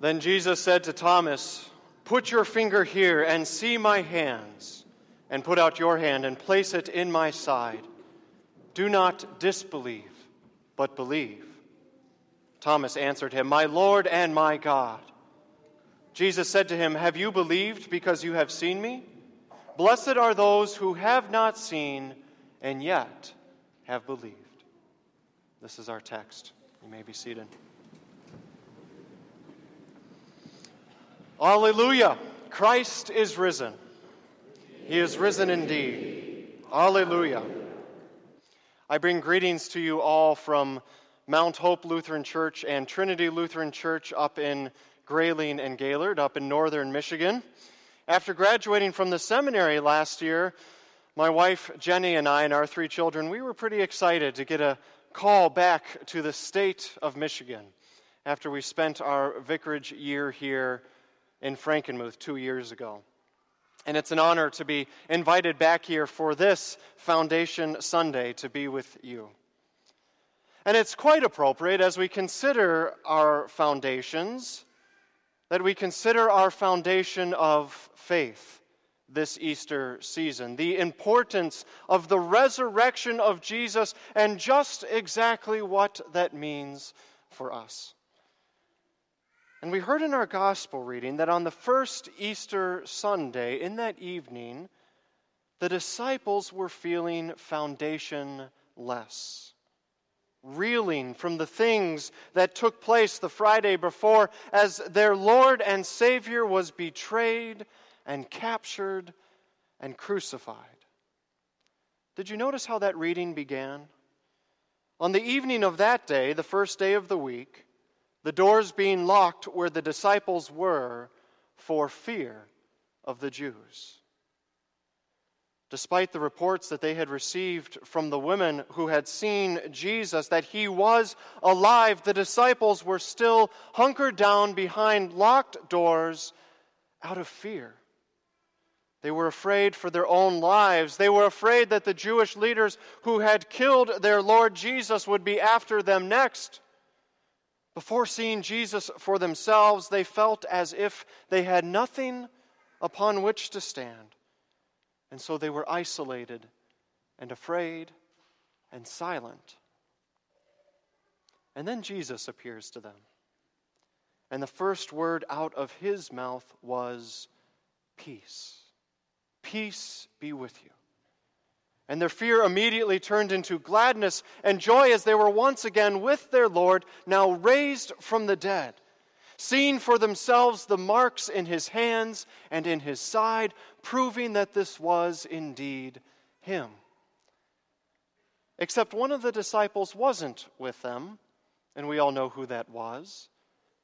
Then Jesus said to Thomas, Put your finger here and see my hands, and put out your hand and place it in my side. Do not disbelieve, but believe. Thomas answered him, My Lord and my God. Jesus said to him, Have you believed because you have seen me? Blessed are those who have not seen and yet have believed. This is our text. You may be seated. Alleluia! Christ is risen. He is risen indeed. Alleluia. I bring greetings to you all from Mount Hope Lutheran Church and Trinity Lutheran Church up in Grayling and Gaylord, up in northern Michigan. After graduating from the seminary last year, my wife Jenny and I and our three children, we were pretty excited to get a call back to the state of Michigan after we spent our vicarage year here in Frankenmuth two years ago. And it's an honor to be invited back here for this Foundation Sunday to be with you. And it's quite appropriate as we consider our foundations that we consider our foundation of faith this Easter season, the importance of the resurrection of Jesus, and just exactly what that means for us. And we heard in our gospel reading that on the first Easter Sunday, in that evening, the disciples were feeling foundationless, reeling from the things that took place the Friday before as their Lord and Savior was betrayed and captured and crucified. Did you notice how that reading began? On the evening of that day, the first day of the week, the doors being locked where the disciples were for fear of the Jews. Despite the reports that they had received from the women who had seen Jesus, that he was alive, the disciples were still hunkered down behind locked doors out of fear. They were afraid for their own lives. They were afraid that the Jewish leaders who had killed their Lord Jesus would be after them next. Before seeing Jesus for themselves, they felt as if they had nothing upon which to stand. And so they were isolated and afraid and silent. And then Jesus appears to them. And the first word out of his mouth was peace. Peace be with you. And their fear immediately turned into gladness and joy as they were once again with their Lord, now raised from the dead, seeing for themselves the marks in his hands and in his side, proving that this was indeed him. Except one of the disciples wasn't with them, and we all know who that was.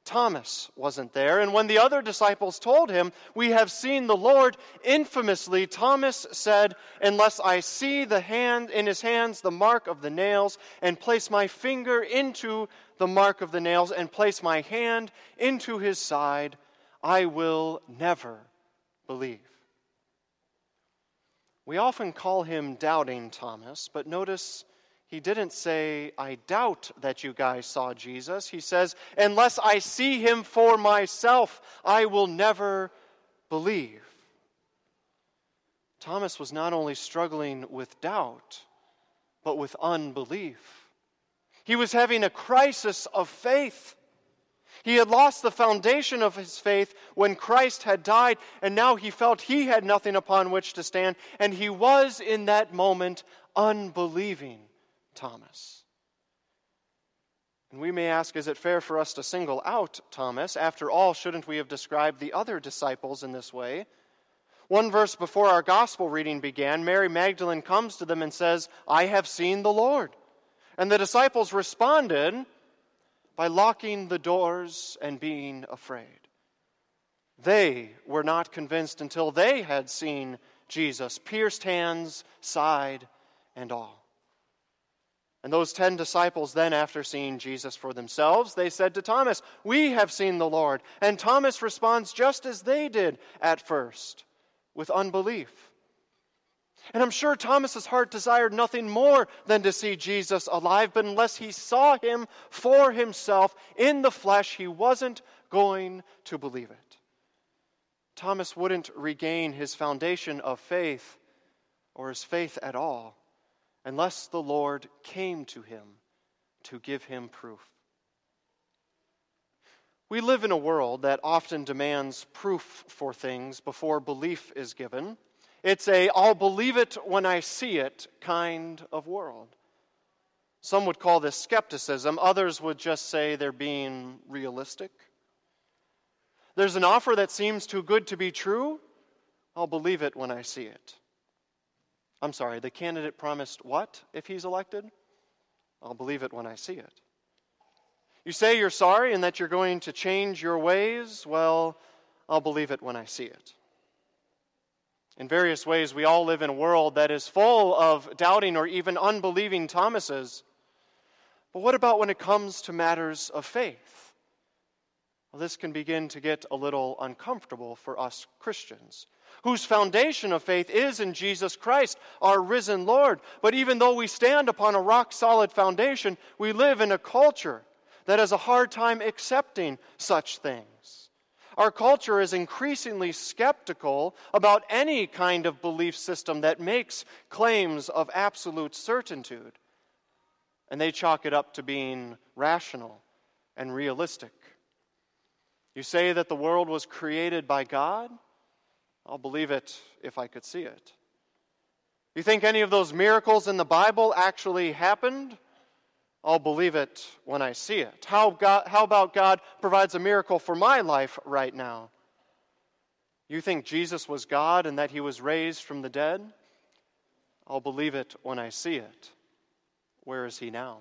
Thomas wasn't there. And when the other disciples told him, We have seen the Lord, infamously, Thomas said, Unless I see the hand in his hands the mark of the nails, and place my finger into the mark of the nails, and place my hand into his side, I will never believe. We often call him doubting Thomas, but notice he didn't say, I doubt that you guys saw Jesus. He says, Unless I see him for myself, I will never believe. Thomas was not only struggling with doubt, but with unbelief. He was having a crisis of faith. He had lost the foundation of his faith when Christ had died, and now he felt he had nothing upon which to stand, and he was in that moment unbelieving. Thomas. And we may ask, is it fair for us to single out Thomas? After all, shouldn't we have described the other disciples in this way? One verse before our gospel reading began, Mary Magdalene comes to them and says, I have seen the Lord. And the disciples responded by locking the doors and being afraid. They were not convinced until they had seen Jesus, pierced hands, side, and all. And those ten disciples, then, after seeing Jesus for themselves, they said to Thomas, We have seen the Lord. And Thomas responds just as they did at first, with unbelief. And I'm sure Thomas's heart desired nothing more than to see Jesus alive, but unless he saw him for himself in the flesh, he wasn't going to believe it. Thomas wouldn't regain his foundation of faith or his faith at all unless the Lord came to him to give him proof. We live in a world that often demands proof for things before belief is given. It's a I'll believe it when I see it kind of world. Some would call this skepticism, others would just say they're being realistic. There's an offer that seems too good to be true. I'll believe it when I see it. I'm sorry, the candidate promised what if he's elected? I'll believe it when I see it. You say you're sorry and that you're going to change your ways? Well, I'll believe it when I see it. In various ways, we all live in a world that is full of doubting or even unbelieving Thomases. But what about when it comes to matters of faith? Well, this can begin to get a little uncomfortable for us Christians, whose foundation of faith is in Jesus Christ, our risen Lord. But even though we stand upon a rock solid foundation, we live in a culture that has a hard time accepting such things. Our culture is increasingly skeptical about any kind of belief system that makes claims of absolute certitude. And they chalk it up to being rational and realistic. You say that the world was created by God? I'll believe it if I could see it. You think any of those miracles in the Bible actually happened? I'll believe it when I see it. How, God, how about God provides a miracle for my life right now? You think Jesus was God and that he was raised from the dead? I'll believe it when I see it. Where is he now?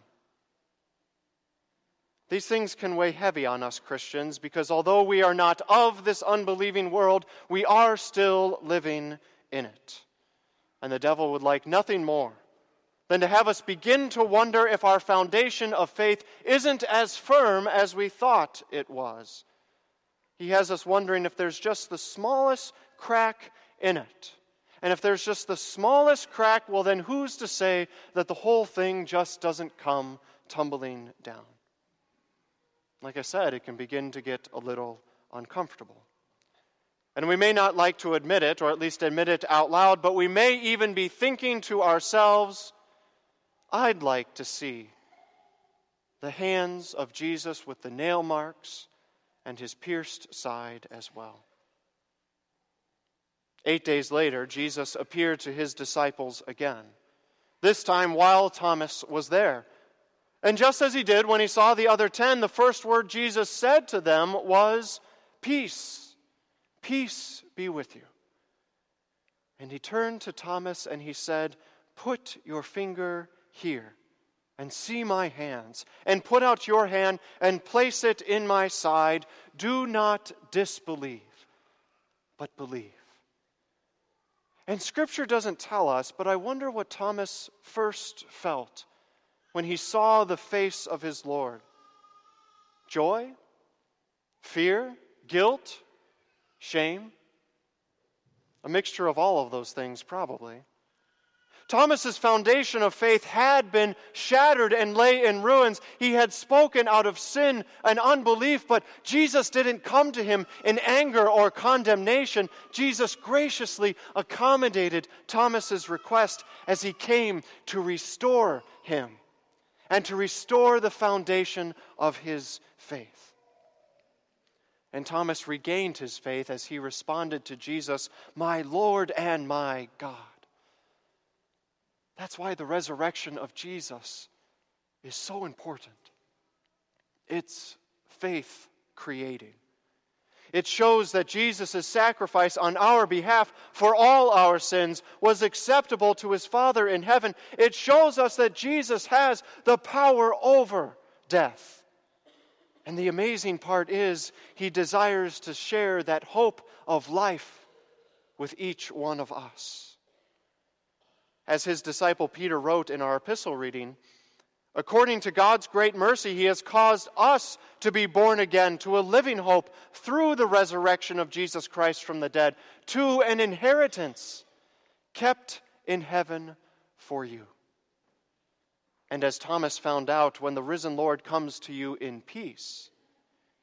These things can weigh heavy on us Christians because although we are not of this unbelieving world, we are still living in it. And the devil would like nothing more than to have us begin to wonder if our foundation of faith isn't as firm as we thought it was. He has us wondering if there's just the smallest crack in it. And if there's just the smallest crack, well, then who's to say that the whole thing just doesn't come tumbling down? Like I said, it can begin to get a little uncomfortable. And we may not like to admit it, or at least admit it out loud, but we may even be thinking to ourselves, I'd like to see the hands of Jesus with the nail marks and his pierced side as well. Eight days later, Jesus appeared to his disciples again, this time while Thomas was there. And just as he did when he saw the other ten, the first word Jesus said to them was, Peace, peace be with you. And he turned to Thomas and he said, Put your finger here and see my hands, and put out your hand and place it in my side. Do not disbelieve, but believe. And Scripture doesn't tell us, but I wonder what Thomas first felt when he saw the face of his Lord joy, fear, guilt, shame. A mixture of all of those things, probably. Thomas's foundation of faith had been shattered and lay in ruins. He had spoken out of sin and unbelief, but Jesus didn't come to him in anger or condemnation. Jesus graciously accommodated Thomas's request as he came to restore him and to restore the foundation of his faith. And Thomas regained his faith as he responded to Jesus, My Lord and my God. That's why the resurrection of Jesus is so important. It's faith creating. It shows that Jesus' sacrifice on our behalf for all our sins was acceptable to his Father in heaven. It shows us that Jesus has the power over death. And the amazing part is, he desires to share that hope of life with each one of us. As his disciple Peter wrote in our epistle reading, according to God's great mercy, he has caused us to be born again to a living hope through the resurrection of Jesus Christ from the dead, to an inheritance kept in heaven for you. And as Thomas found out, when the risen Lord comes to you in peace,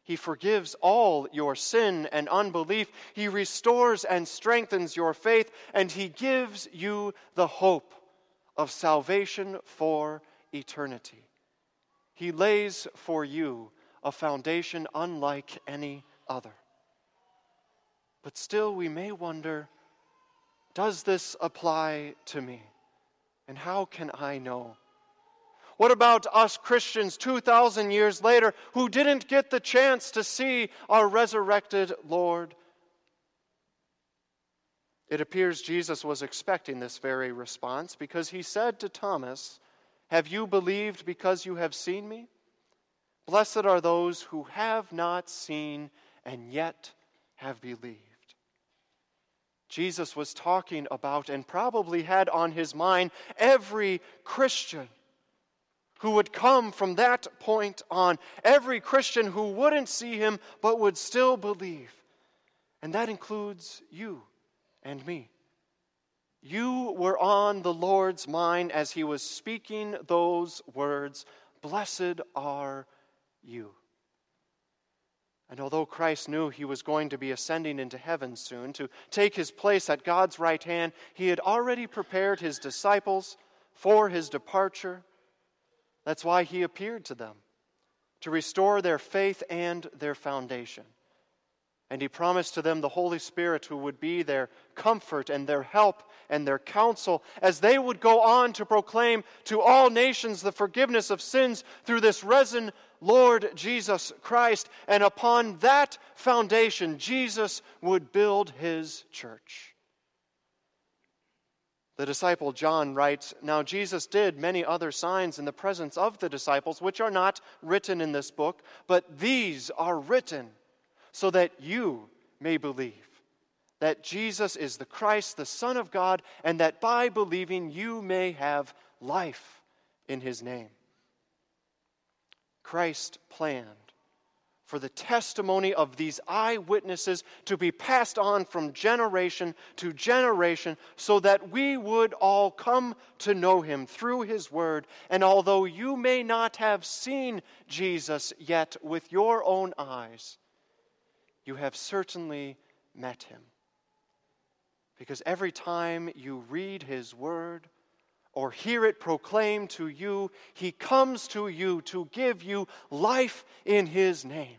he forgives all your sin and unbelief. He restores and strengthens your faith, and He gives you the hope of salvation for eternity. He lays for you a foundation unlike any other. But still, we may wonder does this apply to me? And how can I know? What about us Christians 2,000 years later who didn't get the chance to see our resurrected Lord? It appears Jesus was expecting this very response because he said to Thomas, Have you believed because you have seen me? Blessed are those who have not seen and yet have believed. Jesus was talking about and probably had on his mind every Christian who would come from that point on. Every Christian who wouldn't see him but would still believe. And that includes you and me. You were on the Lord's mind as he was speaking those words Blessed are you. And although Christ knew he was going to be ascending into heaven soon to take his place at God's right hand, he had already prepared his disciples for his departure that's why he appeared to them, to restore their faith and their foundation. And he promised to them the Holy Spirit who would be their comfort and their help and their counsel as they would go on to proclaim to all nations the forgiveness of sins through this risen Lord Jesus Christ. And upon that foundation, Jesus would build his church. The disciple John writes Now Jesus did many other signs in the presence of the disciples, which are not written in this book, but these are written so that you may believe that Jesus is the Christ, the Son of God, and that by believing you may have life in his name. Christ planned for the testimony of these eyewitnesses to be passed on from generation to generation so that we would all come to know him through his word. And although you may not have seen Jesus yet with your own eyes, you have certainly met him. Because every time you read his word, or hear it proclaimed to you, he comes to you to give you life in his name.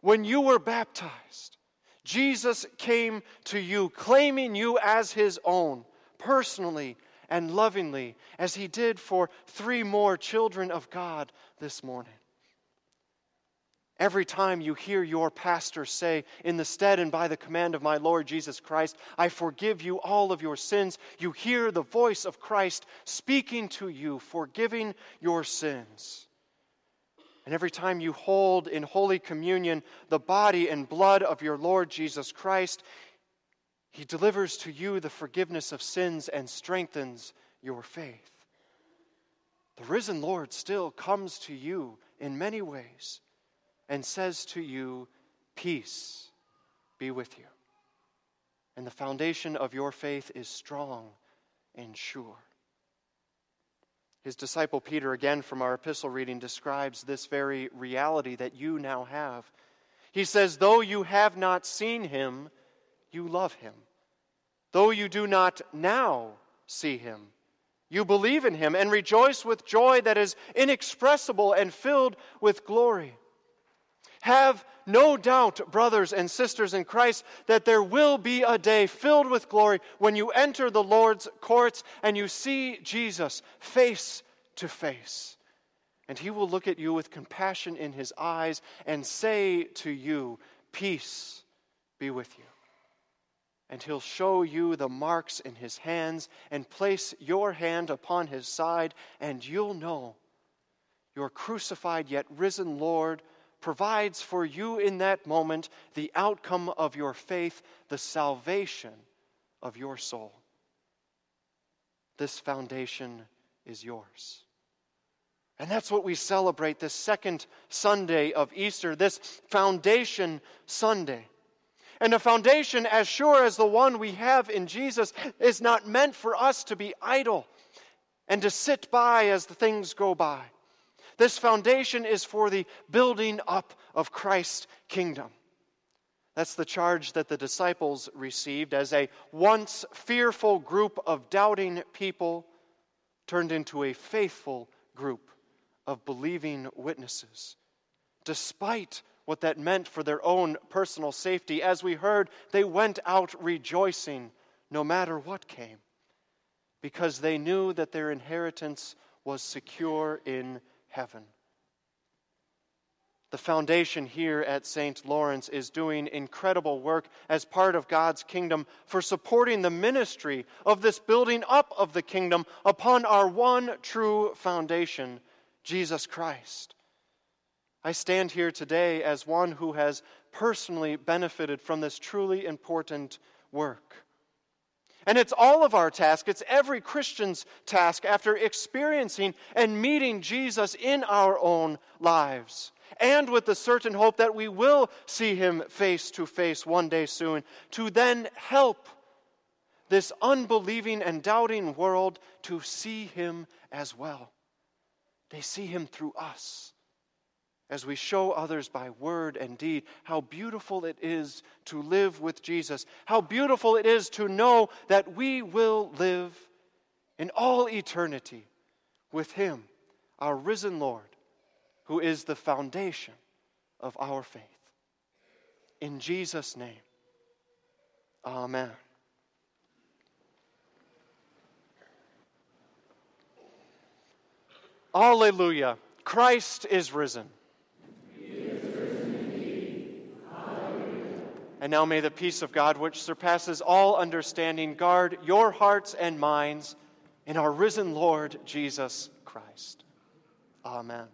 When you were baptized, Jesus came to you, claiming you as his own, personally and lovingly, as he did for three more children of God this morning. Every time you hear your pastor say, In the stead and by the command of my Lord Jesus Christ, I forgive you all of your sins, you hear the voice of Christ speaking to you, forgiving your sins. And every time you hold in Holy Communion the body and blood of your Lord Jesus Christ, He delivers to you the forgiveness of sins and strengthens your faith. The risen Lord still comes to you in many ways and says to you, Peace be with you. And the foundation of your faith is strong and sure. His disciple Peter, again from our epistle reading, describes this very reality that you now have. He says, Though you have not seen him, you love him. Though you do not now see him, you believe in him and rejoice with joy that is inexpressible and filled with glory. Have no doubt, brothers and sisters in Christ, that there will be a day filled with glory when you enter the Lord's courts and you see Jesus face to face. And he will look at you with compassion in his eyes and say to you, Peace be with you. And he'll show you the marks in his hands and place your hand upon his side, and you'll know your crucified yet risen Lord provides for you in that moment the outcome of your faith, the salvation of your soul. This foundation is yours. And that's what we celebrate this second Sunday of Easter, this Foundation Sunday. And a foundation as sure as the one we have in Jesus is not meant for us to be idle and to sit by as the things go by. This foundation is for the building up of Christ's kingdom. That's the charge that the disciples received as a once fearful group of doubting people turned into a faithful group of believing witnesses. Despite what that meant for their own personal safety, as we heard, they went out rejoicing no matter what came, because they knew that their inheritance was secure in heaven. The foundation here at St. Lorenz is doing incredible work as part of God's kingdom for supporting the ministry of this building up of the kingdom upon our one true foundation, Jesus Christ. I stand here today as one who has personally benefited from this truly important work. And it's all of our task, it's every Christian's task after experiencing and meeting Jesus in our own lives. And with the certain hope that we will see him face to face one day soon, to then help this unbelieving and doubting world to see him as well. They see him through us as we show others by word and deed how beautiful it is to live with Jesus, how beautiful it is to know that we will live in all eternity with him, our risen Lord who is the foundation of our faith. In Jesus' name, Amen. Alleluia. Christ is risen. And now may the peace of God, which surpasses all understanding, guard your hearts and minds in our risen Lord Jesus Christ. Amen.